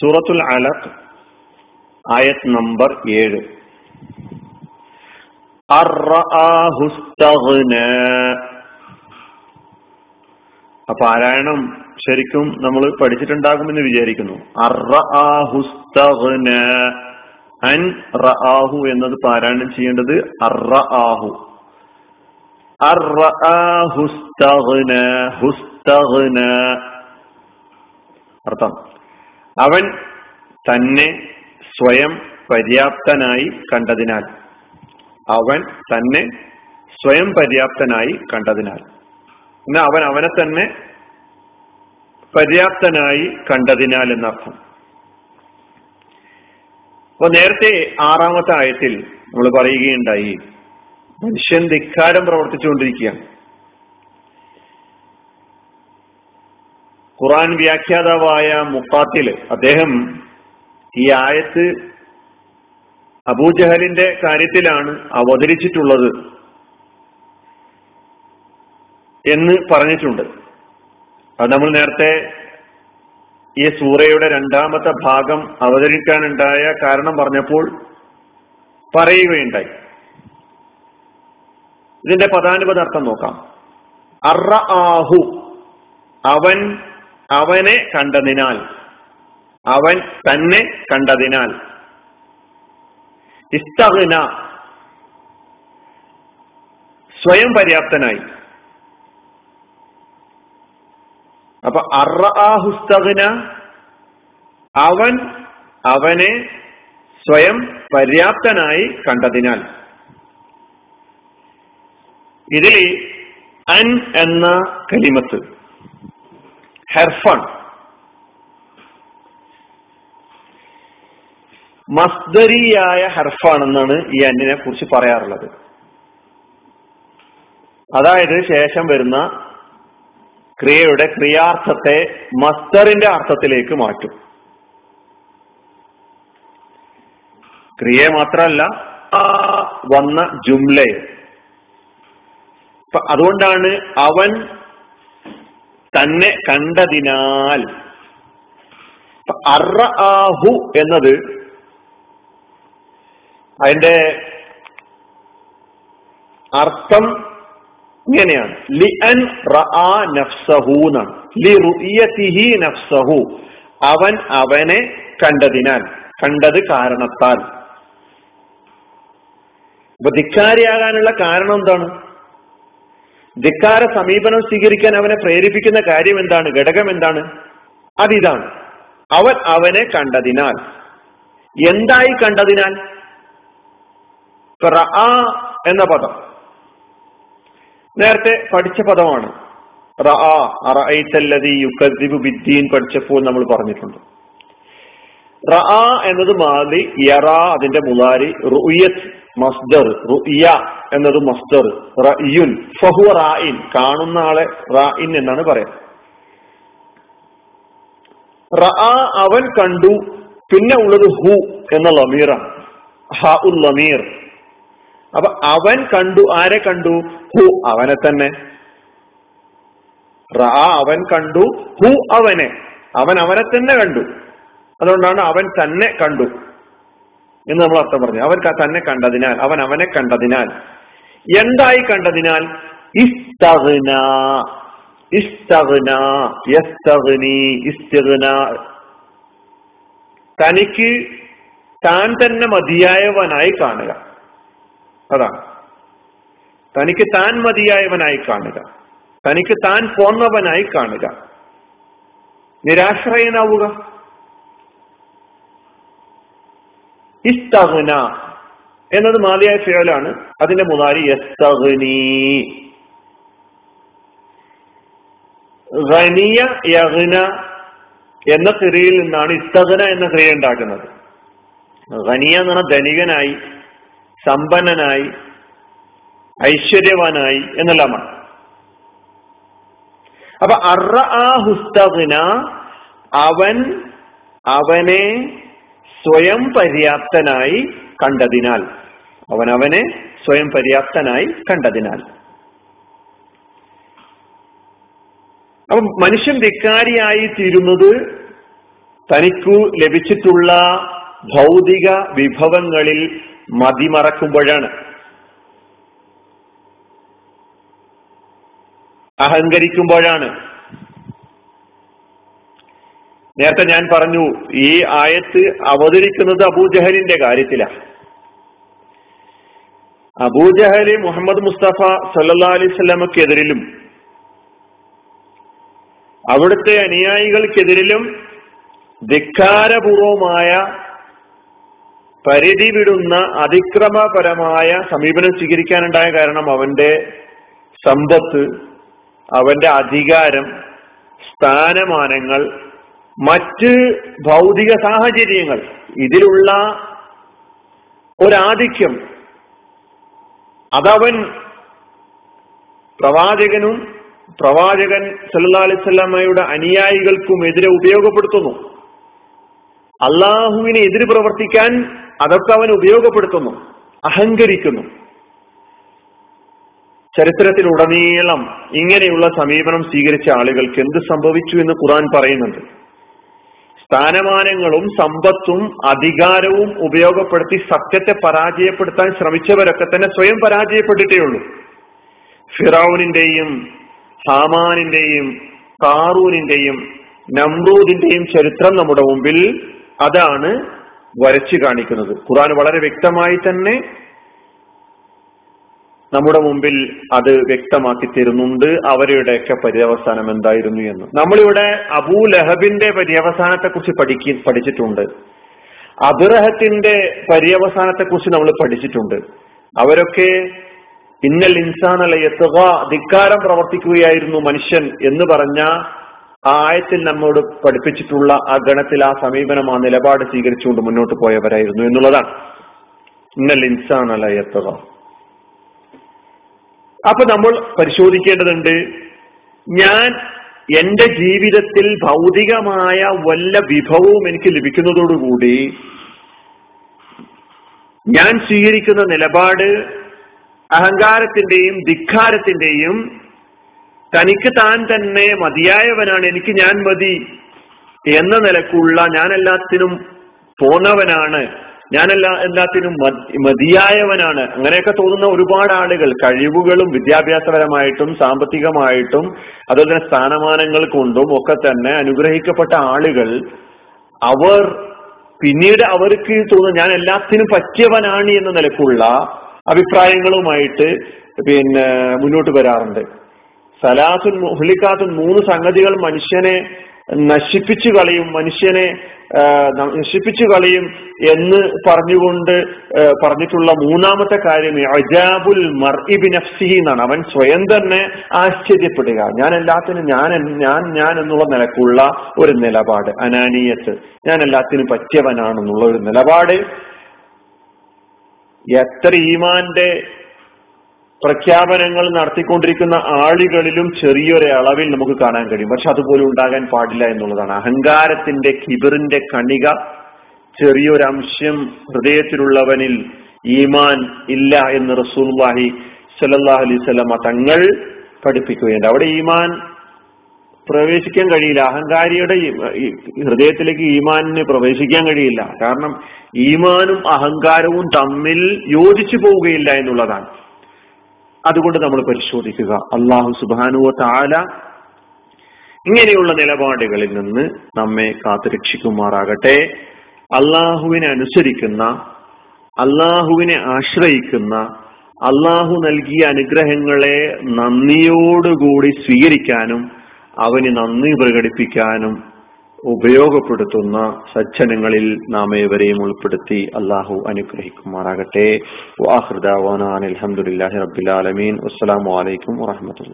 സൂറത്തുൽ അലഖ് ആയത് നമ്പർ ഏഴ്. പാരായണം ശരിക്കും നമ്മൾ പഠിച്ചിട്ടുണ്ടാകുമെന്ന് വിചാരിക്കുന്നു. അൻ റആഹു എന്നത് പാരായണം ചെയ്യേണ്ടത്? അർആഹു അർത്ഥം. അവൻ തന്നെ സ്വയം പര്യാപ്തനായി കണ്ടതിനാൽ. അവൻ തന്നെ സ്വയം പര്യാപ്തനായി കണ്ടതിനാൽ. എന്നാ അവൻ അവനെ തന്നെ പര്യാപ്തനായി കണ്ടതിനാൽ എന്നർത്ഥം. അപ്പൊ നേരത്തെ ആറാമത്തെ ആയത്തിൽ നമ്മൾ പറയുകയുണ്ടായി. മനുഷ്യൻ ധിക്കാരം പ്രവർത്തിച്ചുകൊണ്ടിരിക്കുകയാണ്. ഖുറാൻ വ്യാഖ്യാതാവായ മുക്കാത്തിൽ അദ്ദേഹം ഈ ആയത്ത് അബൂജഹലിന്റെ കാര്യത്തിലാണ് അവതരിച്ചിട്ടുള്ളത് എന്ന് പറഞ്ഞിട്ടുണ്ട്. അത് നമ്മൾ നേരത്തെ ഈ സൂറയുടെ രണ്ടാമത്തെ ഭാഗം അവതരിക്കാനുണ്ടായ കാരണം പറഞ്ഞപ്പോൾ പറയുകയുണ്ടായി. ഇതിന്റെ പദാനുപത അർത്ഥം നോക്കാം. അറ ആഹു അവൻ അവനെ കണ്ടതിനാൽ. അവൻ തന്നെ കണ്ടതിനാൽ. ഇസ്തഹന സ്വയം പര്യാപ്തനായി. അപ്പൊ അർഹുസ്തഗ്ന അവൻ അവനെ സ്വയം പര്യാപ്തനായി കണ്ടതിനാൽ. ഇതിൽ അൻ എന്ന കലിമത്ത് ഹെർഫൺ. മസ്ദരിയായ ഹർഫാണെന്നാണ് ഈ അന്നിനെ കുറിച്ച് പറയാറുള്ളത്. അതായത് ശേഷം വരുന്ന ക്രിയയുടെ ക്രിയാർത്ഥത്തെ മസ്തറിന്റെ അർത്ഥത്തിലേക്ക് മാറ്റും. ക്രിയയെ മാത്രമല്ല വന്ന ജുംലയെ അതുകൊണ്ടാണ് അവൻ തന്നെ കണ്ടതിനാൽ. അർഹു എന്നത് അതിന്റെ അർത്ഥം ഇങ്ങനെയാണ്. ലി അൻ നഫ്സഹു എന്നാണ്. ലി നഫ്സഹു. അവൻ അവനെ കണ്ടതിനാൽ കണ്ടത് കാരണത്താൽ. ധിക്കാരിയാകാനുള്ള കാരണം എന്താണ്? ധിക്കാര സമീപനം സ്വീകരിക്കാൻ അവനെ പ്രേരിപ്പിക്കുന്ന കാര്യം എന്താണ്? ഘടകം എന്താണ്? അതിതാണ്. അവൻ അവനെ കണ്ടതിനാൽ. എന്തായി കണ്ടതിനാൽ? എന്ന പദം. നേരത്തെ പഠിച്ച പദമാണ്. പഠിച്ചപ്പോൾ നമ്മൾ പറഞ്ഞിട്ടുണ്ട്. റഅ എന്നത് മാലി യറ അതിന്റെ മുലാരി റുയത്ത് മസ്ദർ റുഇയ എന്നത് മസ്ദർ റയുൻ ഫഹു റായിൻ കാണുന്ന ആളെ റായിൻ എന്നാണ് പറയാം. റആ അവൻ കണ്ടു പിന്നെ ഉള്ളത് ഹു എന്ന ലമീറാണ്. ഹ ഉൽ ലമീർ. അപ്പൊ അവൻ കണ്ടു ആരെ കണ്ടു? ഹു അവനെ തന്നെ. റാ അവൻ കണ്ടു ഹു അവനെ. അവൻ അവനെ തന്നെ കണ്ടു. അതുകൊണ്ടാണ് അവൻ തന്നെ കണ്ടു. എന്ന് നമ്മൾ അർത്ഥം പറഞ്ഞു. അവൻ തന്നെ കണ്ടതിനാൽ അവൻ അവനെ കണ്ടതിനാൽ. എന്തായി കണ്ടതിനാൽ? യസ്തഗ്നി തനിക്ക് താൻ തന്നെ മതിയായവനായി കാണുക. അതാണ്. തനിക്ക് താൻ മതിയായവനായി കാണുക. തനിക്ക് താൻ പോന്നവനായി കാണുക. നിരാശ്രയനാവുക. ഇസ്തഗ്ന എന്നത് മാലിയായ ഫിയലാണ് അതിന്റെ മുതാരി യസ്തഗ്നി ഖനിയ യഹ്ന എന്ന ക്രിയയിൽ നിന്നാണ് ഇസ്തഹന എന്ന ക്രിയ ഉണ്ടാക്കുന്നത്. ഖനിയ എന്ന് പറഞ്ഞാൽ ധനികനായി സമ്പന്നനായി ഐശ്വര്യവാനായി എന്നെല്ലാമാണ്. അപ്പൊ അറ ഹുസ്തഗ്ന അവൻ അവനെ സ്വയം പര്യാപ്തനായി കണ്ടതിനാൽ. അവൻ അവനെ സ്വയം പര്യാപ്തനായി കണ്ടതിനാൽ. അപ്പൊ മനുഷ്യൻ ധിക്കാരിയായി തീരുന്നത് തനിക്കു ലഭിച്ചിട്ടുള്ള ഭൗതിക വിഭവങ്ങളിൽ മതിമറക്കുമ്പോഴാണ്. അഹങ്കരിക്കുമ്പോഴാണ്. നേരത്തെ ഞാൻ പറഞ്ഞു ഈ ആയത്ത് അവതരിക്കുന്നത് അബൂജഹലിന്റെ കാര്യത്തിലാണ്. അബൂജഹൽ മുഹമ്മദ് മുസ്തഫ സല്ലാ അലൈവല്ലമക്കെതിരിലും അവിടുത്തെ അനുയായികൾക്കെതിരിലും ധിക്കാരപൂർവമായ പരിധി വിടുന്ന അതിക്രമപരമായ സമീപനം സ്വീകരിക്കാനുണ്ടായ കാരണം അവന്റെ സമ്പത്ത് അവന്റെ അധികാരം സ്ഥാനമാനങ്ങൾ മറ്റ് ഭൗതിക സാഹചര്യങ്ങൾ ഇതിലുള്ള ഒരാധിക്യം അതവൻ പ്രവാചകനും പ്രവാചകൻ സല്ലാ അലിസ്വല്ലമ്മയുടെ അനുയായികൾക്കും എതിരെ ഉപയോഗപ്പെടുത്തുന്നു. അള്ളാഹുവിനെ എതിര് പ്രവർത്തിക്കാൻ അതൊക്കെ അവൻ ഉപയോഗപ്പെടുത്തുന്നു അഹങ്കരിക്കുന്നു. ചരിത്രത്തിലുടനീളം ഇങ്ങനെയുള്ള സമീപനം സ്വീകരിച്ച ആളുകൾക്ക് എന്ത് സംഭവിച്ചു എന്ന് ഖുറാൻ പറയുന്നുണ്ട്. സ്ഥാനമാനങ്ങളും സമ്പത്തും അധികാരവും ഉപയോഗപ്പെടുത്തി സത്യത്തെ പരാജയപ്പെടുത്താൻ ശ്രമിച്ചവരൊക്കെ തന്നെ സ്വയം പരാജയപ്പെട്ടിട്ടേ ഉള്ളൂ. ഫിറൌനിന്റെയും ഹാമാനിന്റെയും കാറൂനിന്റെയും നമ്രൂദിന്റെയും ചരിത്രം നമ്മുടെ മുമ്പിൽ അതാണ് വരച്ചു കാണിക്കുന്നത്. ഖുറാൻ വളരെ വ്യക്തമായി തന്നെ നമ്മുടെ മുമ്പിൽ അത് വ്യക്തമാക്കി തരുന്നുണ്ട് അവരുടെയൊക്കെ പര്യവസാനം എന്തായിരുന്നു എന്ന്. നമ്മളിവിടെ അബൂ ലഹബിന്റെ പര്യവസാനത്തെ കുറിച്ച് പഠിക്ക പഠിച്ചിട്ടുണ്ട്. അബുറഹത്തിന്റെ പര്യവസാനത്തെ കുറിച്ച് നമ്മൾ പഠിച്ചിട്ടുണ്ട്. അവരൊക്കെ ഇന്നൽ ഇൻസാനല്ല എത്തുക ധിക്കാരം പ്രവർത്തിക്കുകയായിരുന്നു മനുഷ്യൻ എന്ന് പറഞ്ഞ ആയത്തിൽ നമ്മോട് പഠിപ്പിച്ചിട്ടുള്ള ആ ഗണത്തിൽ ആ സമീപനം ആ നിലപാട് സ്വീകരിച്ചുകൊണ്ട് മുന്നോട്ട് പോയവരായിരുന്നു എന്നുള്ളതാണ്. ഇന്നൽ ഇൻസാനല്ല എത്തുക അപ്പൊ നമ്മൾ പരിശോധിക്കേണ്ടതുണ്ട് ഞാൻ എന്റെ ജീവിതത്തിൽ ഭൗതികമായ വല്ല വിഭവവും എനിക്ക് ലഭിക്കുന്നതോടുകൂടി ഞാൻ സ്വീകരിക്കുന്ന നിലപാട് അഹങ്കാരത്തിന്റെയും ധിക്കാരത്തിന്റെയും തനിക്ക് താൻ തന്നെ മതിയായവനാണ് എനിക്ക് ഞാൻ മതി എന്ന നിലക്കുള്ള ഞാൻ എല്ലാത്തിനും പോന്നവനാണ്. ഞാനെല്ലാ എല്ലാത്തിനും മതിയായവനാണ്. അങ്ങനെയൊക്കെ തോന്നുന്ന ഒരുപാട് ആളുകൾ കഴിവുകളും വിദ്യാഭ്യാസപരമായിട്ടും സാമ്പത്തികമായിട്ടും അതുപോലെ തന്നെ സ്ഥാനമാനങ്ങൾ കൊണ്ടും ഒക്കെ തന്നെ അനുഗ്രഹിക്കപ്പെട്ട ആളുകൾ അവർ പിന്നീട് അവർക്ക് തോന്നുന്നു ഞാൻ എല്ലാത്തിനും പറ്റിയവനാണ് എന്ന നിലക്കുള്ള അഭിപ്രായങ്ങളുമായിട്ട് പിന്നെ മുന്നോട്ട് വരാറുണ്ട്. സലാസുൻ മുഹ്ലിക്കാത്തുൻ മൂന്ന് സംഗതികൾ മനുഷ്യനെ നശിപ്പിച്ചു കളയും മനുഷ്യനെ നശിപ്പിച്ചു കളയും എന്ന് പറഞ്ഞുകൊണ്ട് പറഞ്ഞിട്ടുള്ള മൂന്നാമത്തെ കാര്യം അജാബുൽ മർഇബി നഫ്സിഹി എന്നാണ്. അവൻ സ്വയം തന്നെ ആശ്ചര്യപ്പെടുക. ഞാൻ എല്ലാത്തിനും ഞാൻ ഞാൻ ഞാൻ എന്നുള്ള നിലക്കുള്ള ഒരു നിലപാട്. അനാനീയത്ത്. ഞാൻ എല്ലാത്തിനും പറ്റിയവനാണെന്നുള്ള ഒരു നിലപാട്. എത്ര ഈമാന്റെ പ്രഖ്യാപനങ്ങൾ നടത്തിക്കൊണ്ടിരിക്കുന്ന ആളുകളിലും ചെറിയൊരു അളവിൽ നമുക്ക് കാണാൻ കഴിയും. പക്ഷെ അതുപോലെ ഉണ്ടാകാൻ പാടില്ല എന്നുള്ളതാണ്. അഹങ്കാരത്തിന്റെ കിബിറിന്റെ കണിക ചെറിയൊരംശം ഹൃദയത്തിലുള്ളവനിൽ ഈമാൻ ഇല്ല എന്ന് റസൂൽവാഹി അലൈഹി സ്വലമ തങ്ങൾ പഠിപ്പിക്കുകയുണ്ട് അവിടെ ഈമാൻ പ്രവേശിക്കാൻ കഴിയില്ല. അഹങ്കാരിയുടെ ഹൃദയത്തിലേക്ക് ഈമാനിന് പ്രവേശിക്കാൻ കഴിയില്ല. കാരണം ഈമാനും അഹങ്കാരവും തമ്മിൽ യോജിച്ചു പോവുകയില്ല എന്നുള്ളതാണ്. അതുകൊണ്ട് നമ്മൾ പരിശോധിക്കുക. അള്ളാഹു സുബാനുവ താല ഇങ്ങനെയുള്ള നിലപാടുകളിൽ നിന്ന് നമ്മെ കാത്തുരക്ഷിക്കുമാറാകട്ടെ. അള്ളാഹുവിനെ അനുസരിക്കുന്ന അള്ളാഹുവിനെ ആശ്രയിക്കുന്ന അള്ളാഹു നൽകിയ അനുഗ്രഹങ്ങളെ നന്ദിയോടുകൂടി സ്വീകരിക്കാനും അവന് നന്ദി പ്രകടിപ്പിക്കാനും ഉപയോഗപ്പെടുത്തുന്ന സജ്ജനങ്ങളിൽ നാം ഏവരെയും ഉൾപ്പെടുത്തി അള്ളാഹു അനുഗ്രഹിക്കുമാറാകട്ടെ. അലഹമുല്ലാഹി റബ്ബിലാലമീൻ അസ്സലാമു അലൈക്കും വാഹമത്തുള്ള